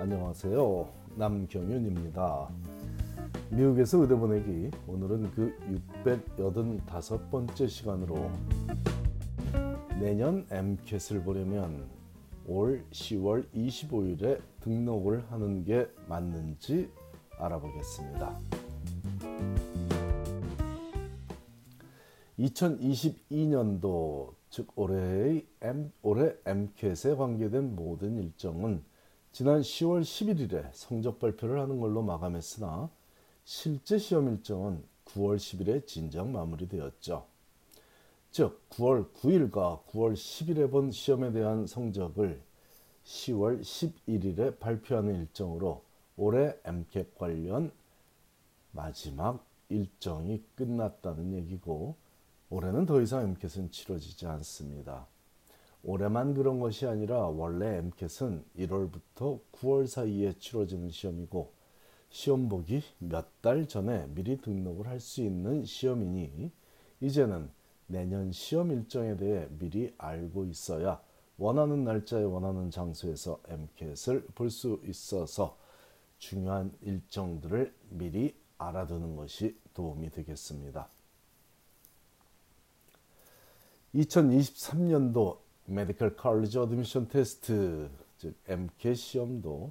안녕하세요. 남경윤입니다. 미국에서 의대 보내기 오늘은 그 685번째 시간으로 내년 MCAT을 보려면 올 10월 25일에 등록을 하는 게 맞는지 알아보겠습니다. 2022년도 즉 올해의 M, 올해 MCAT에 관계된 모든 일정은 지난 10월 11일에 성적 발표를 하는 걸로 마감했으나 실제 시험 일정은 9월 10일에 진작 마무리되었죠. 즉 9월 9일과 9월 10일에 본 시험에 대한 성적을 10월 11일에 발표하는 일정으로 올해 MCAT 관련 마지막 일정이 끝났다는 얘기고 올해는 더 이상 MCAT은 치러지지 않습니다. 올해만 그런 것이 아니라 원래 MCAT은 1월부터 9월 사이에 치러지는 시험이고 시험 보기 몇 달 전에 미리 등록을 할 수 있는 시험이니 이제는 내년 시험 일정에 대해 미리 알고 있어야 원하는 날짜에 원하는 장소에서 MCAT을 볼 수 있어서 중요한 일정들을 미리 알아두는 것이 도움이 되겠습니다. 2023년도 Medical College Admission Test 즉 MCAT 시험도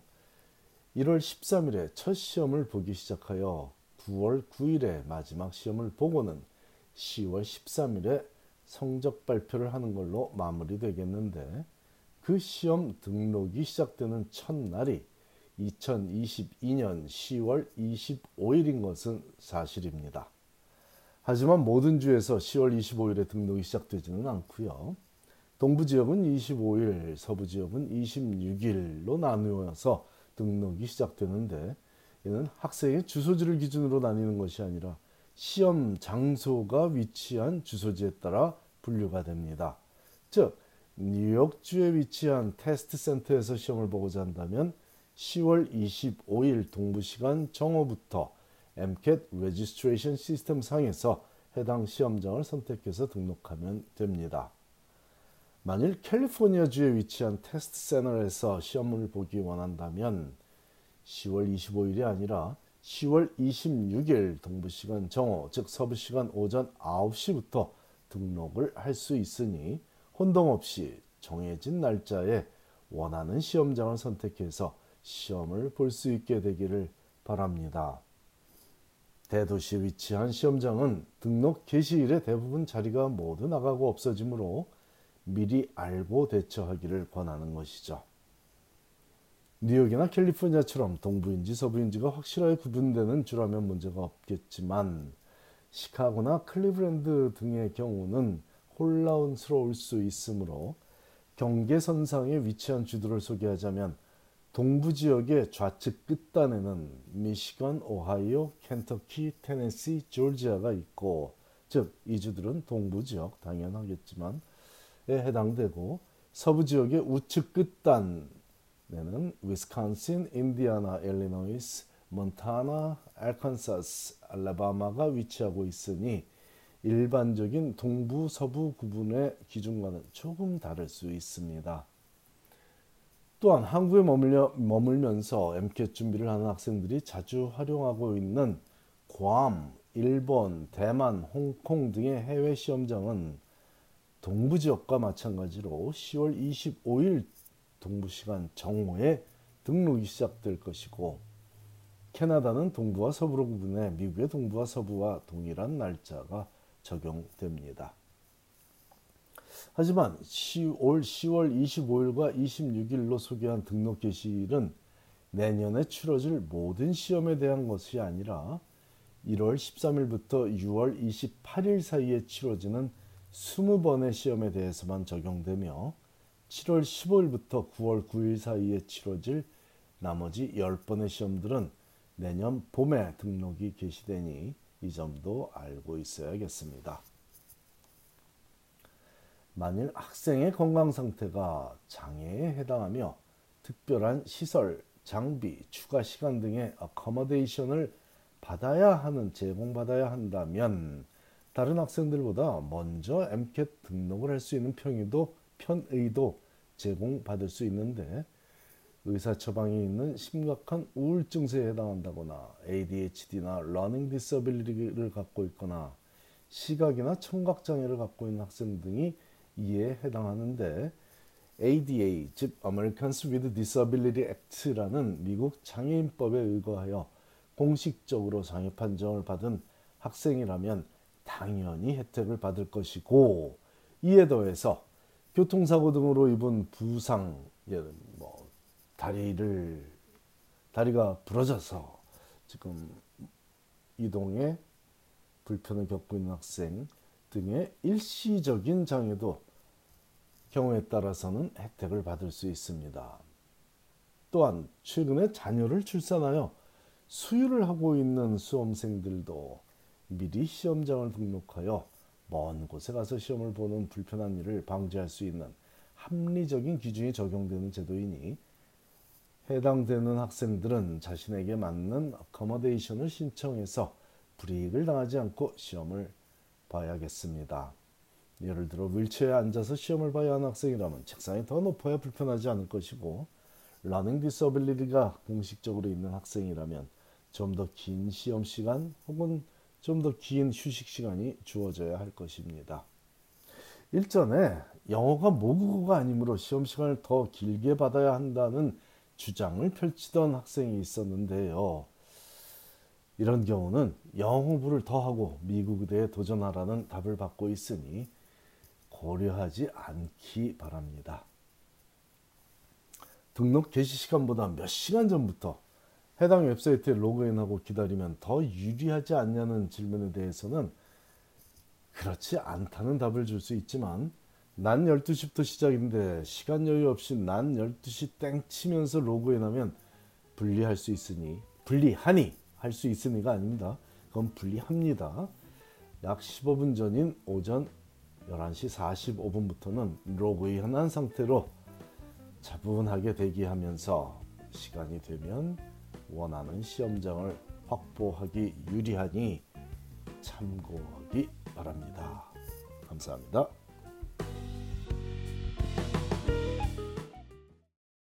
1월 13일에 첫 시험을 보기 시작하여 9월 9일에 마지막 시험을 보고는 10월 13일에 성적 발표를 하는 걸로 마무리되겠는데 그 시험 등록이 시작되는 첫날이 2022년 10월 25일인 것은 사실입니다. 하지만 모든 주에서 10월 25일에 등록이 시작되지는 않고요. 동부 지역은 25일, 서부 지역은 26일로 나누어서 등록이 시작되는데 이는 학생의 주소지를 기준으로 나뉘는 것이 아니라 시험 장소가 위치한 주소지에 따라 분류가 됩니다. 즉 뉴욕주에 위치한 테스트 센터에서 시험을 보고자 한다면 10월 25일 동부 시간 정오부터 MCAT registration system 상에서 해당 시험장을 선택해서 등록하면 됩니다. 만일 캘리포니아주에 위치한 테스트 센터에서 시험을 보기 원한다면 10월 25일이 아니라 10월 26일 동부 시간 정오, 즉 서부 시간 오전 9시부터 등록을 할 수 있으니 혼동 없이 정해진 날짜에 원하는 시험장을 선택해서 시험을 볼 수 있게 되기를 바랍니다. 대도시에 위치한 시험장은 등록 개시일에 대부분 자리가 모두 나가고 없어지므로 미리 알고 대처하기를 권하는 것이죠. 뉴욕이나 캘리포니아처럼 동부인지 서부인지가 확실하게 구분되는 주라면 문제가 없겠지만 시카고나 클리브랜드 등의 경우는 혼란스러울 수 있으므로 경계선상에 위치한 주들을 소개하자면 동부 지역의 좌측 끝단에는 미시건, 오하이오, 켄터키, 테네시, 조지아가 있고 즉 이 주들은 동부 지역 당연하겠지만 에 해당되고 서부 지역의 우측 끝단에는 위스콘신, 인디아나, 일리노이스, 몬타나, 알칸사스, 알라바마가 위치하고 있으니 일반적인 동부 서부 구분의 기준과는 조금 다를 수 있습니다. 또한 한국에 머물려, 머물면서 MCAT 준비를 하는 학생들이 자주 활용하고 있는 괌, 일본, 대만, 홍콩 등의 해외 시험장은 동부 지역과 마찬가지로 10월 25일 동부 시간 정오에 등록이 시작될 것이고 캐나다는 동부와 서부로 구분해 미국의 동부와 서부와 동일한 날짜가 적용됩니다. 하지만 올 10월 25일과 26일로 소개한 등록 개시일은 내년에 치러질 모든 시험에 대한 것이 아니라 1월 13일부터 6월 28일 사이에 치러지는 20번의 시험에 대해서만 적용되며 7월 15일부터 9월 9일 사이에 치러질 나머지 10번의 시험들은 내년 봄에 등록이 개시되니 이 점도 알고 있어야겠습니다. 만일 학생의 건강 상태가 장애에 해당하며 특별한 시설, 장비, 추가 시간 등의 어커머데이션을 받아야 하는 제공받아야 한다면 다른 학생들보다 먼저 MCAT 등록을 할 수 있는 평의도 편의도 제공받을 수 있는데 의사 처방이 있는 심각한 우울 증세에 해당한다거나 ADHD나 learning disability를 갖고 있거나 시각이나 청각 장애를 갖고 있는 학생 등이 이에 해당하는데 ADA 즉 Americans with Disability Act라는 미국 장애인법에 의거하여 공식적으로 장애 판정을 받은 학생이라면 당연히 혜택을 받을 것이고 이에 더해서 교통사고 등으로 입은 부상, 뭐 다리를 다리가 부러져서 지금 이동에 불편을 겪고 있는 학생 등의 일시적인 장애도 경우에 따라서는 혜택을 받을 수 있습니다. 또한 최근에 자녀를 출산하여 수유를 하고 있는 수험생들도 미리 시험장을 등록하여 먼 곳에 가서 시험을 보는 불편한 일을 방지할 수 있는 합리적인 기준이 적용되는 제도이니 해당되는 학생들은 자신에게 맞는 accommodation을 신청해서 불이익을 당하지 않고 시험을 봐야겠습니다. 예를 들어 휠체어에 앉아서 시험을 봐야 하는 학생이라면 책상이 더 높아야 불편하지 않을 것이고 learning disability가 공식적으로 있는 학생이라면 좀 더 긴 시험 시간 혹은 좀 더 긴 휴식 시간이 주어져야 할 것입니다. 일전에 영어가 모국어가 아니므로 시험 시간을 더 길게 받아야 한다는 주장을 펼치던 학생이 있었는데요. 이런 경우는 영어 공부를 더 하고 미국 의대에 도전하라는 답을 받고 있으니 고려하지 않기 바랍니다. 등록 개시 시간보다 몇 시간 전부터 해당 웹사이트에 로그인하고 기다리면 더 유리하지 않냐는 질문에 대해서는 그렇지 않다는 답을 줄 수 있지만 난 12시부터 시작인데 시간 여유 없이 난 12시 땡 치면서 로그인하면 분리할 수 있으니 분리하니 할 수 있으니가 아닙니다. 그건 분리합니다. 약 15분 전인 오전 11시 45분부터는 로그인한 상태로 차분하게 대기하면서 시간이 되면 원하는 시험장을 확보하기 유리하니 참고하기 바랍니다. 감사합니다.